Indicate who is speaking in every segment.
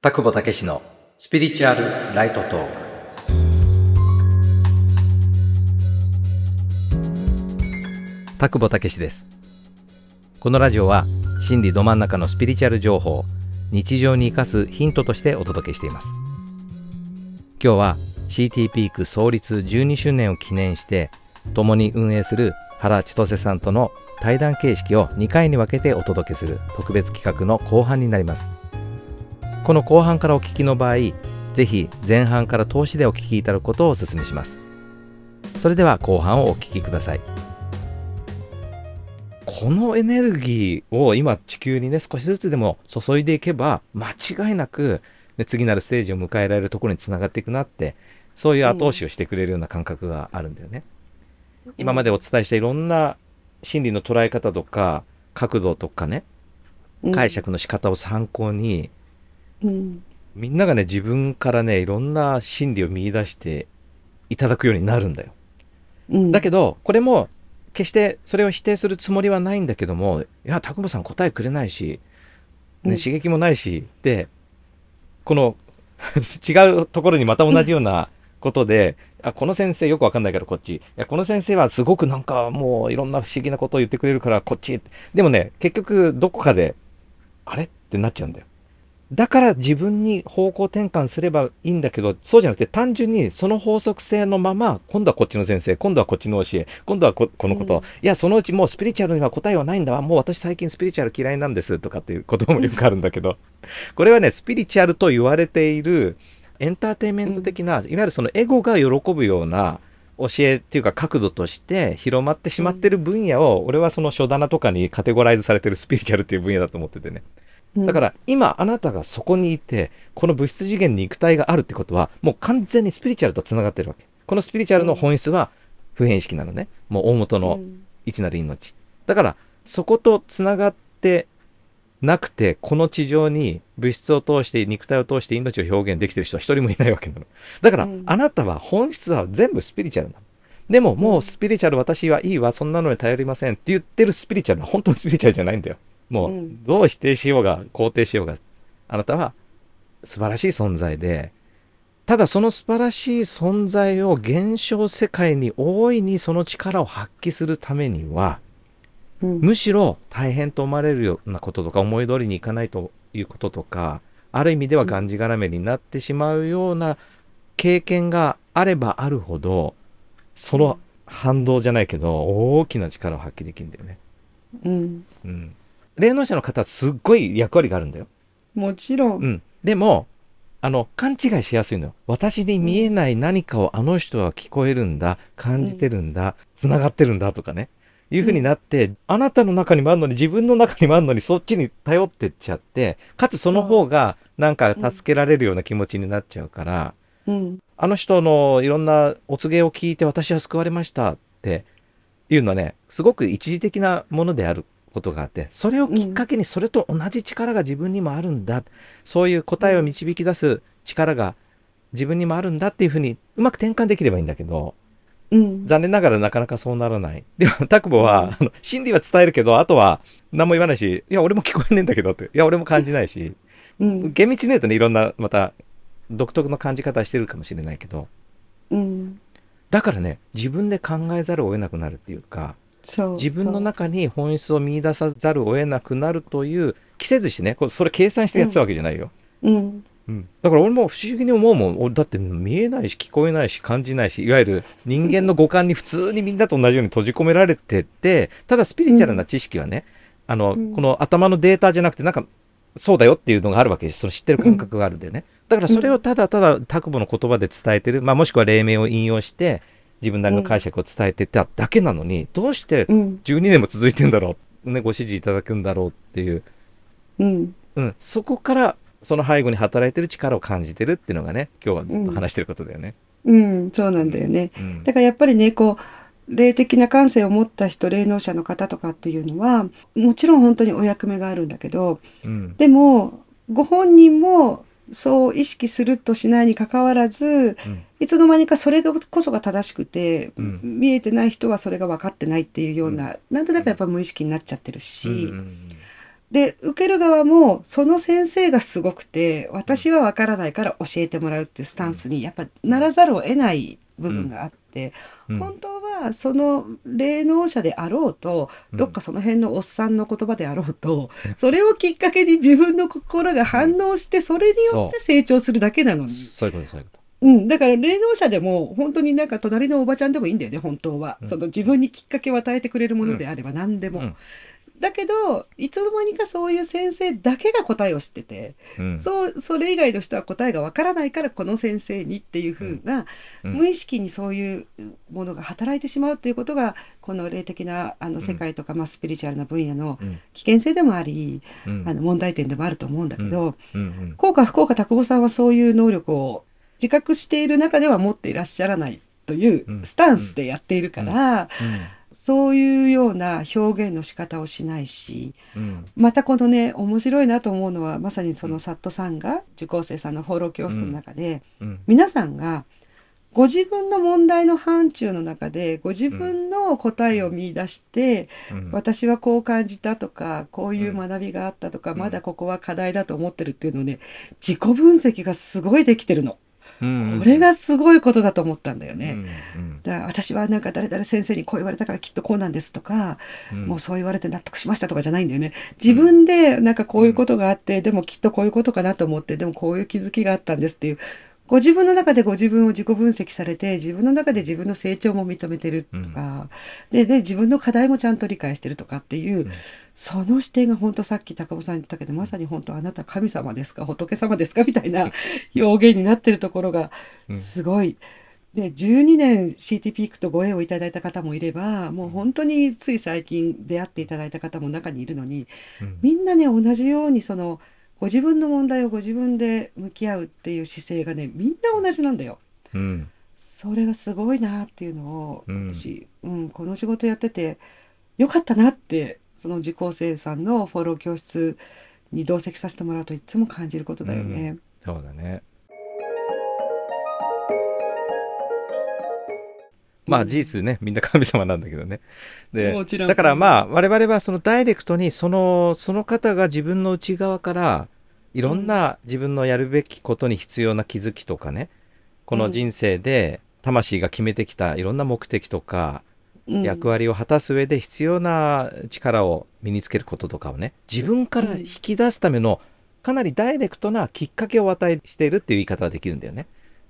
Speaker 1: 田久保武史のスピリチュアルライトトーク。田久保武史です。このラジオは心理ど真ん中のスピリチュアル情報を日常に生かすヒントとしてお届けしています。今日は CT ピーク創立12周年を記念して共に運営する原千歳さんとの対談形式を2回に分けてお届けする特別企画の後半になります。この後半からお聞きの場合ぜひ前半から投資でお聞きいただくことをお勧めします。それでは後半をお聞きください。このエネルギーを今地球にね少しずつでも注いでいけば間違いなく、ね、次なるステージを迎えられるところにつながっていくなってそういう後押しをしてくれるような感覚があるんだよね、うん、今までお伝えしたいろんな心理の捉え方とか角度とかね解釈の仕方を参考に、うん、みんながね自分からねいろんな心理を見出していただくようになるんだよ。うん、だけどこれも決してそれを否定するつもりはないんだけどもいや拓保さん答えくれないし、ね、刺激もないしでこの 違うところにまた同じような ことであこの先生よくわかんないからこっち。いやこの先生はすごくなんかもういろんな不思議なことを言ってくれるからこっちでもね結局どこかであれ？ってなっちゃうんだよだから自分に方向転換すればいいんだけど、そうじゃなくて単純にその法則性のまま、今度はこっちの先生、今度はこっちの教え、今度はこのこと、うん、いや、そのうちもうスピリチュアルには答えはないんだわ、もう私最近スピリチュアル嫌いなんですとかっていうこともよくあるんだけど、これはね、スピリチュアルと言われているエンターテインメント的な、うん、いわゆるそのエゴが喜ぶような、教えっていうか角度として広まってしまってる分野を、俺はその書棚とかにカテゴライズされてるスピリチュアルっていう分野だと思っててね。だから今あなたがそこにいてこの物質次元に肉体があるってことはもう完全にスピリチュアルとつながってるわけ。このスピリチュアルの本質は普遍意識なのね。もう大元の一なる命。だからそことつながってなくてこの地上に物質を通して肉体を通して命を表現できてる人は一人もいないわけなの。だから、あなたは本質は全部スピリチュアルなの。でももうスピリチュアル私はいいわそんなのに頼りませんって言ってるスピリチュアルは本当にスピリチュアルじゃないんだよもう、どう否定しようが、肯定しようが、あなたは素晴らしい存在で、ただその素晴らしい存在を現象世界に大いにその力を発揮するためには、うん、むしろ大変と思われるようなこととか思い通りにいかないということとかある意味ではがんじがらめになってしまうような経験があればあるほどその反動じゃないけど大きな力を発揮できるんだよね。うん、うん霊能者の方はすっごい役割があるんだよ。
Speaker 2: もちろん。
Speaker 1: うん。でも、あの、勘違いしやすいのよ。私に見えない何かをあの人は聞こえるんだ、感じてるんだ、つながってるんだとかね。いうふうになって、うん、あなたの中にもあるのに、自分の中にもあるのに、そっちに頼ってっちゃって、かつその方が、なんか助けられるような気持ちになっちゃうから、うん、あの人のいろんなお告げを聞いて私は救われましたっていうのはね、すごく一時的なものであることがあってそれをきっかけにそれと同じ力が自分にもあるんだ、うん、そういう答えを導き出す力が自分にもあるんだっていうふうにうまく転換できればいいんだけど、うん、残念ながらなかなかそうならない。でも、タクボは、うん、あの真理は伝えるけど、あとは何も言わないし、いや、俺も聞こえねえんだけどって、いや、俺も感じないし、うん、厳密に言うとね、いろんな、また、独特の感じ方してるかもしれないけど、うん、だからね、自分で考えざるを得なくなるっていうか、自分の中に本質を見出さざるを得なくなるという着せずしてねそれ計算してやってたわけじゃないよ、うん、うん、だから俺も不思議に思うもん。だって見えないし聞こえないし感じないしいわゆる人間の五感に普通にみんなと同じように閉じ込められててただスピリチュアルな知識はね、うん、あの、うん、この頭のデータじゃなくてなんかそうだよっていうのがあるわけです。その知ってる感覚があるんだよね、だからそれをただただ拓保の言葉で伝えてる、まあ、もしくは黎明を引用して自分なりの解釈を伝えてただけなのに、どうして12年も続いてんだろう、ね、ご指示いただくんだろうっていう、うん、うん、そこからその背後に働いてる力を感じてるっていうのがね今日はずっと話してることだよね。
Speaker 2: うん、うん、そうなんだよね、うん、だからやっぱりねこう霊的な感性を持った人霊能者の方とかっていうのはもちろん本当にお役目があるんだけど、うん、でもご本人もそう意識するとしないにかかわらず、うん、いつの間にかそれがこそが正しくて、うん、見えてない人はそれが分かってないっていうような、うん、なんとなくやっぱ無意識になっちゃってるし、で受ける側もその先生がすごくて私は分からないから教えてもらうっていうスタンスにやっぱならざるを得ない部分があって、うん、本当はその霊能者であろうと、どっかその辺のおっさんの言葉であろうと、それをきっかけに自分の心が反応してそれによって成長するだけなのに。
Speaker 1: そういうことそういうこと。
Speaker 2: うん、だから霊能者でも本当になんか隣のおばちゃんでもいいんだよね本当は、うん、その自分にきっかけを与えてくれるものであれば何でも、うん、だけどいつの間にかそういう先生だけが答えを知ってて、うん、そうそれ以外の人は答えがわからないからこの先生にっていうふうな、うん、無意識にそういうものが働いてしまうっていうことがこの霊的なあの世界とか、まあ、スピリチュアルな分野の危険性でもあり、あの問題点でもあると思うんだけど、効果不効果田久保さんはそういう能力を自覚している中では持っていらっしゃらないというスタンスでやっているから。そういうような表現の仕方をしないし、うん、またこのね面白いなと思うのはまさにそのサットさんが受講生さんの放浪教室の中で、うん。うん、皆さんがご自分の問題の範疇の中でご自分の答えを見出して、私はこう感じたとかこういう学びがあったとか、まだここは課題だと思ってるっていうのをね自己分析がすごいできてるの。これがすごいことだと思ったんだよね。だから私はなんか誰々先生にこう言われたからきっとこうなんですとか、もうそう言われて納得しましたとかじゃないんだよね。自分でなんかこういうことがあって、でもきっとこういうことかなと思って、でもこういう気づきがあったんですっていう、ご自分の中でご自分を自己分析されて、自分の中で自分の成長も認めてるとか、うん、で、で、自分の課題もちゃんと理解してるとかっていう、うん、その視点が本当さっき高尾さん言ったけど、まさに本当あなた神様ですか仏様ですかみたいな 表現になってるところが、すごい。で、12年 CT ピークとご縁をいただいた方もいれば、もう本当につい最近出会っていただいた方も中にいるのに、みんなね、同じようにその、ご自分の問題をご自分で向き合うっていう姿勢がねみんな同じなんだよ。うん、それがすごいなっていうのを、私、うん、この仕事やっててよかったなってその受講生さんのフォロー教室に同席させてもらうといつも感じることだよね。うん、
Speaker 1: そうだねまあ事実ねみんな神様なんだけどね。でだからまあ我々はそのダイレクトにそのその方が自分の内側からいろんな自分のやるべきことに必要な気づきとかねこの人生で魂が決めてきたいろんな目的とか役割を果たす上で必要な力を身につけることとかをね自分から引き出すためのかなりダイレクトなきっかけを与えしているっていう言い方ができるんだよね、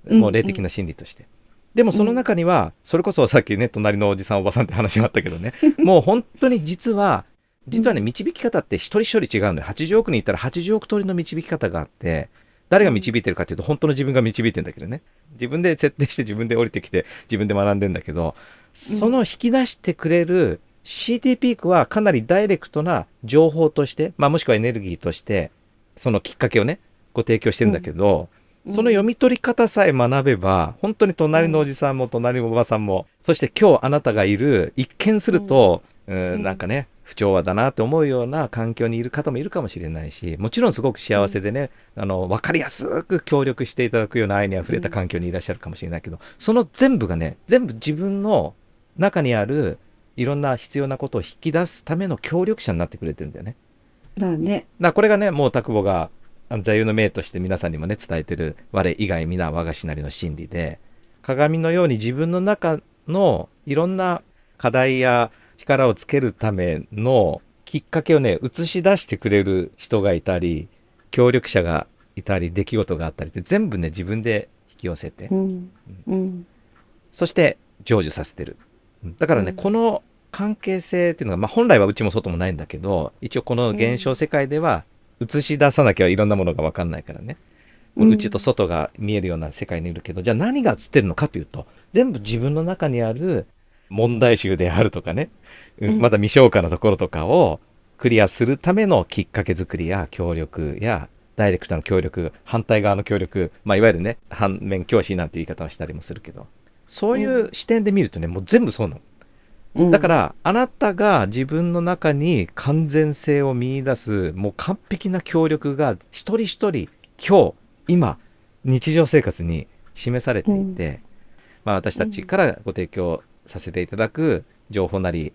Speaker 1: もう霊的な心理として。でもその中には、それこそさっきね隣のおじさんおばさんって話があったけどね。もう本当に実は実はね導き方って一人一人違うのよ。80億人いったら80億通りの導き方があって誰が導いてるかっていうと本当の自分が導いてんだけどね。自分で設定して自分で降りてきて自分で学んでんだけどその引き出してくれる CT ピークはかなりダイレクトな情報として、まあ、もしくはエネルギーとしてそのきっかけをねご提供してるんだけど、その読み取り方さえ学べば、本当に隣のおじさんも隣のおばさんも、そして今日あなたがいる、一見すると、うん、なんかね、不調和だなって思うような環境にいる方もいるかもしれないし、もちろんすごく幸せでね、あの、分かりやすく協力していただくような愛にあふれた環境にいらっしゃるかもしれないけど、その全部がね、全部自分の中にあるいろんな必要なことを引き出すための協力者になってくれてるんだよね。
Speaker 2: だね。
Speaker 1: だこれがね、もう田久保があの座右の銘として皆さんにもね伝えてる我以外皆我がしなりの真理で鏡のように自分の中のいろんな課題や力をつけるためのきっかけをね映し出してくれる人がいたり協力者がいたり出来事があったりって全部ね自分で引き寄せて、うん。うん、そして成就させてる。だからね、うん、この関係性っていうのが、まあ、本来はうちも外もないんだけど一応この現象世界では映し出さなきゃいろんなものが分かんないからね。内と外が見えるような世界にいるけど、じゃあ何が映ってるのかというと、全部自分の中にある問題集であるとかね、まだ未消化なところとかをクリアするためのきっかけ作りや協力やダイレクトの協力、反対側の協力、まあ、いわゆるね、反面教師なんて言い方をしたりもするけど、そういう視点で見るとね、もう全部そうなの。だから、あなたが自分の中に完全性を見出す、もう完璧な協力が一人一人、今日、今、日常生活に示されていて、うん、まあ私たちからご提供させていただく情報なり、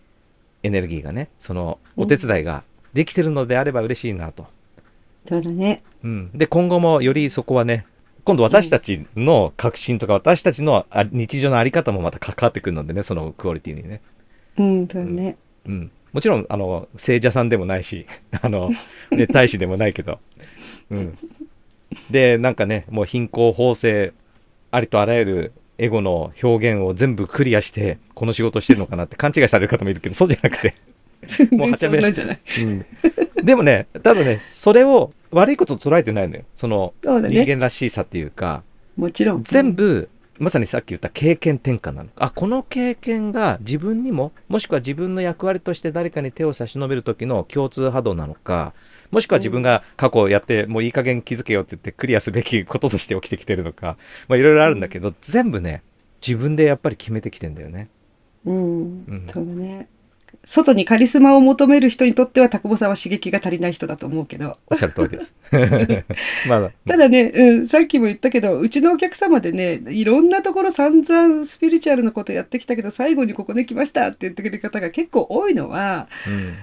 Speaker 1: エネルギーがね、そのお手伝いができてるのであれば嬉しいなと。
Speaker 2: そうだね。
Speaker 1: うん、で今後もよりそこはね今度私たちの革新とか、私たちの日常の在り方もまた関わってくるのでねそのクオリティにね。
Speaker 2: うんそうね、
Speaker 1: うん、うん、もちろんあの聖者さんでもないし あの、ね、大使でもないけど、うん、でなんかねもう貧困法制ありとあらゆるエゴの表現を全部クリアしてこの仕事してるのかなって勘違いされる方もいるけどそうじゃなくて。
Speaker 2: もうはちゃめ。じゃない、
Speaker 1: うん、でもねただねそれを悪いこと捉えてないのよ。その人間らしさっていうか。
Speaker 2: もちろん。
Speaker 1: 全部まさにさっき言った経験転換なのあこの経験が自分にももしくは自分の役割として誰かに手を差し伸べる時の共通波動なのかもしくは自分が過去やって、もういい加減気づけよって言ってクリアすべきこととして起きてきてるのか、まあいろいろあるんだけど、全部ね、自分でやっぱり決めてきてんだよね。
Speaker 2: うん、うん、そうだね。外にカリスマを求める人にとっては、田久保さんは刺激が足りない人だと思うけど。
Speaker 1: おっしゃる通りです。まだ。
Speaker 2: ただね、うん、さっきも言ったけど、うちのお客様でね、いろんなところ散々スピリチュアルなことやってきたけど、最後にここで来ましたって言ってくれる方が結構多いのは、うん、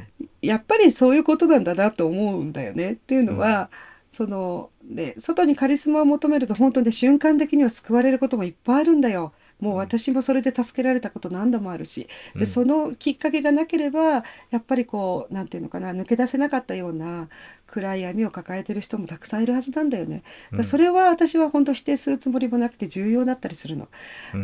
Speaker 2: やっぱりそういうことなんだなと思うんだよね。っていうのは、うん、その、ね、外にカリスマを求めると本当に瞬間的には救われることもいっぱいあるんだよ。もう私もそれで助けられたこと何度もあるしで、そのきっかけがなければやっぱりこう何て言うのかな抜け出せなかったような暗い闇を抱えてる人もたくさんいるはずなんだよね。それは私は本当否定するつもりもなくて重要だったりするの。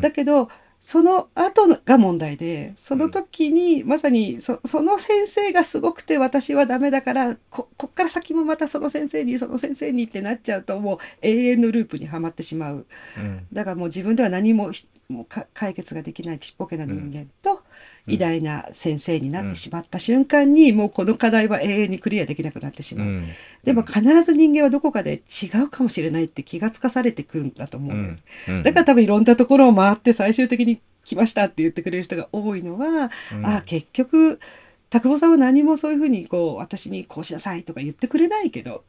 Speaker 2: だけどその後が問題で、その時に、まさにそ、その先生がすごくて私はダメだから、こ、こっから先もまたその先生に、その先生にってなっちゃうと、もう永遠のループにはまってしまう。うん、だからもう自分では何ももう解決ができないちっぽけな人間と、偉大な先生になってしまった瞬間に、もうこの課題は永遠にクリアできなくなってしまう。うん、でも必ず人間はどこかで違うかもしれないって気がつかされてくるんだと思うんだよ、うん、だから多分いろんなところを回って最終的に来ましたって言ってくれる人が多いのは、うん、ああ結局田久保さんは何もそういうふうにこう私にこうしなさいとか言ってくれないけど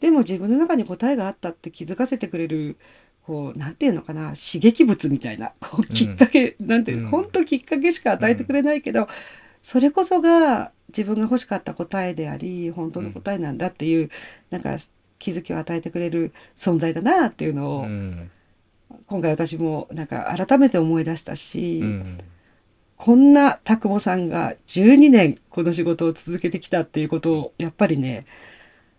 Speaker 2: でも自分の中に答えがあったって気づかせてくれるこう、なんていうのかな、刺激物みたいな、こう、きっかけ、うん、なんていう、本当きっかけしか与えてくれないけど、うん、それこそが自分が欲しかった答えであり、本当の答えなんだっていう、うん、なんか気づきを与えてくれる存在だなっていうのを、うん、今回私もなんか改めて思い出したし、こんな田久保さんが12年この仕事を続けてきたっていうことを、やっぱりね、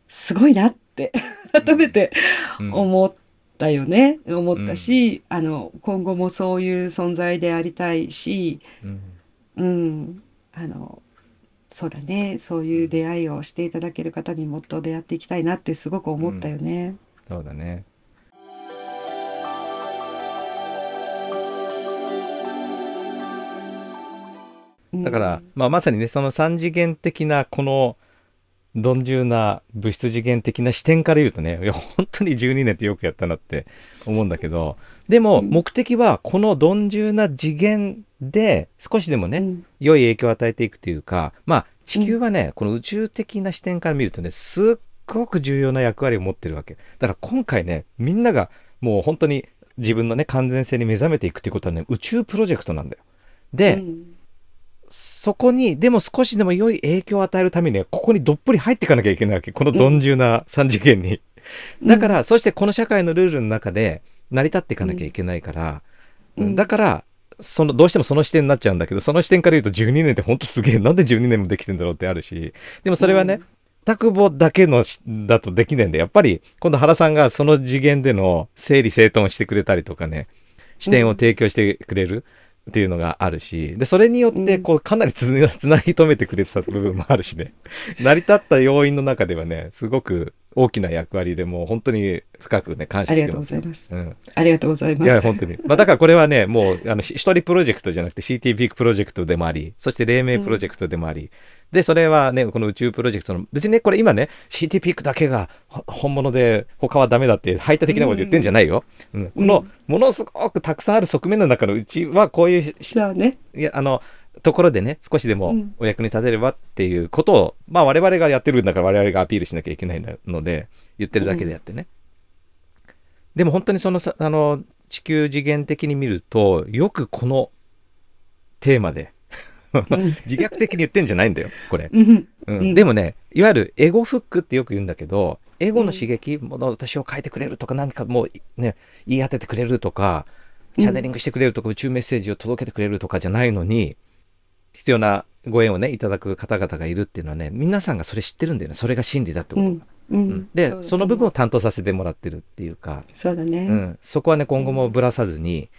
Speaker 2: すごいなって 改めて思って、だよね思ったし、うん、あの今後もそういう存在でありたいし、うん、うん、あのそうだねそういう出会いをしていただける方にもっと出会っていきたいなってすごく思ったよね。
Speaker 1: うん、そうだね。だから、まあ、まさにねその三次元的なこの鈍重な物質次元的な視点から言うとね、いや、本当に12年ってよくやったなって思うんだけど、でも目的はこの鈍重な次元で少しでもね、うん、良い影響を与えていくというか、まあ地球はね、この宇宙的な視点から見るとね、すっごく重要な役割を持ってるわけ。だから今回ね、みんながもう本当に自分のね、完全性に目覚めていくっていうことはね、宇宙プロジェクトなんだよ。で、うんそこに、でも少しでも良い影響を与えるためには、ここにどっぷり入っていかなきゃいけないわけ。この鈍重な三次元に。だから、そしてこの社会のルールの中で成り立っていかなきゃいけないから、うん、だから、その、どうしてもその視点になっちゃうんだけど、その視点から言うと12年ってほんとすげえ、なんで12年もできてんだろうってあるし、でもそれはね、うん。田久保だけのだとできねえんで、やっぱり今度原さんがその次元での整理整頓してくれたりとかね、視点を提供してくれる。っていうのがあるし、で、それによって、こう、かなりつなぎ止めてくれてた部分もあるしね。成り立った要因の中ではね、すごく大きな役割でもう本当に深くね、感謝してます。ありがとうございます。うん、
Speaker 2: ありがとうございます。い
Speaker 1: や、本当に。まあ、だからこれはね、もう、あの、一人プロジェクトじゃなくて CT ピークプロジェクトでもあり、そして黎明プロジェクトでもあり、うんで、それはね、この宇宙プロジェクトの、別にね、これ今ね、CT ピークだけが本物で他はダメだって排他的なこと言ってんじゃないよ。うん、うん、この、ものすごくたくさんある側面の中のうちは、こういう
Speaker 2: ね。
Speaker 1: いや、あの、ところでね、少しでもお役に立てればっていうことを、うん、まあ我々がやってるんだから我々がアピールしなきゃいけないので、言ってるだけであってね。うん、でも本当にそのさ、あの、地球次元的に見ると、よくこのテーマで自虐的に言ってんじゃないんだよ、これ。うん、でもね、いわゆるエゴフックってよく言うんだけど、エゴの刺激、もの私を変えてくれるとか、何かもうね、言い当ててくれるとか、チャネリングしてくれるとか、宇宙メッセージを届けてくれるとかじゃないのに、必要なご縁をね、いただく方々がいるっていうのはね、皆さんがそれ知ってるんだよね。それが真理だってこと。うんうん、でそ、その部分を担当させてもらってるっていうか、
Speaker 2: そうだね。
Speaker 1: うん、そこはね、今後もぶらさずに、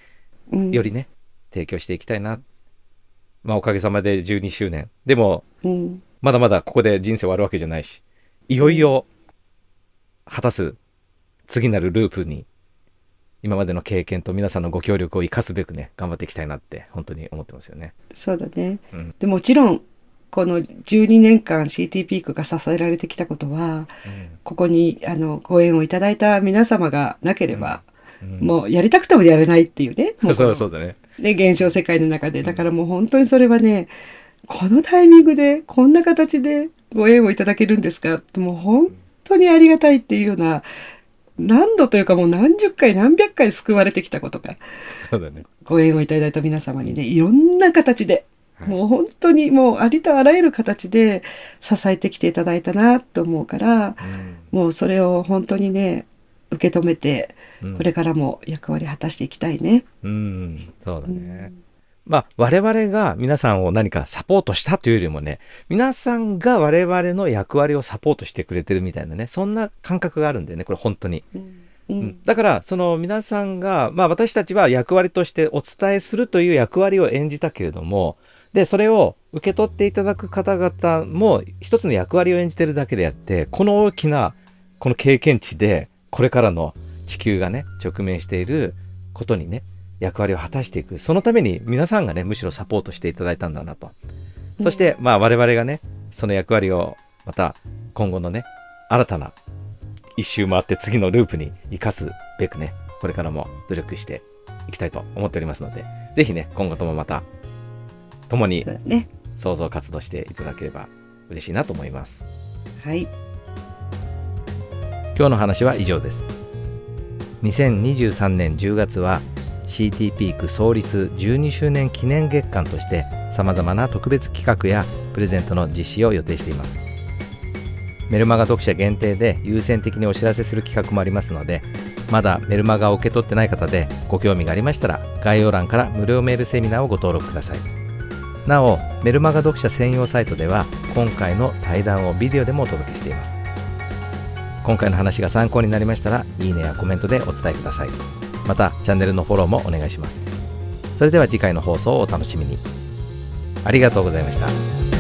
Speaker 1: よりね、提供していきたいな。まあ、おかげさまで12周年。でも、まだまだここで人生終わるわけじゃないし、いよいよ、果たす次なるループに今までの経験と皆さんのご協力を生かすべくね頑張っていきたいなって本当に思ってますよね。
Speaker 2: そうだね、うん、でもちろんこの12年間 CT ピークが支えられてきたことは、うん、ここにあのご縁をいただいた皆様がなければ、うん、もうやりたくてもやれないっていうね。
Speaker 1: う そうそうだね。
Speaker 2: ね、現象世界の中で。だからもう本当にそれはね、このタイミングでこんな形でご縁をいただけるんですかもう本当にありがたいっていうような何度というかもう何十回何百回救われてきたことか。
Speaker 1: そうだね。
Speaker 2: ご縁をいただいた皆様にね、いろんな形で、はい、もう本当にもうありとあらゆる形で支えてきていただいたなと思うから、うん、もうそれを本当にね、受け止めて、これからも役割果たしていきたいね。
Speaker 1: うん、そうだね。うんまあ、我々が皆さんを何かサポートしたというよりもね、皆さんが我々の役割をサポートしてくれてるみたいなね、そんな感覚があるんだよね、これ本当に。うん。うん、だから、その皆さんが、まあ私たちは役割としてお伝えするという役割を演じたけれども、で、それを受け取っていただく方々も一つの役割を演じてるだけであって、この大きな、この経験値で、これからの地球がね、直面していることにね、役割を果たしていくそのために皆さんがねむしろサポートしていただいたんだなとそしてまあ我々がねその役割をまた今後のね新たな一周回って次のループに生かすべくねこれからも努力していきたいと思っておりますのでぜひね今後ともまた共に創造活動していただければ嬉しいなと思います。
Speaker 2: はい
Speaker 1: 今日の話は以上です。2023年10月は CT ピーク創立12周年記念月間としてさまざまな特別企画やプレゼントの実施を予定しています。メルマガ読者限定で優先的にお知らせする企画もありますのでまだメルマガを受け取ってない方でご興味がありましたら概要欄から無料メールセミナーをご登録ください。なおメルマガ読者専用サイトでは今回の対談をビデオでもお届けしています。今回の話が参考になりましたらいいねやコメントでお伝えください。またチャンネルのフォローもお願いします。それでは次回の放送をお楽しみに。ありがとうございました。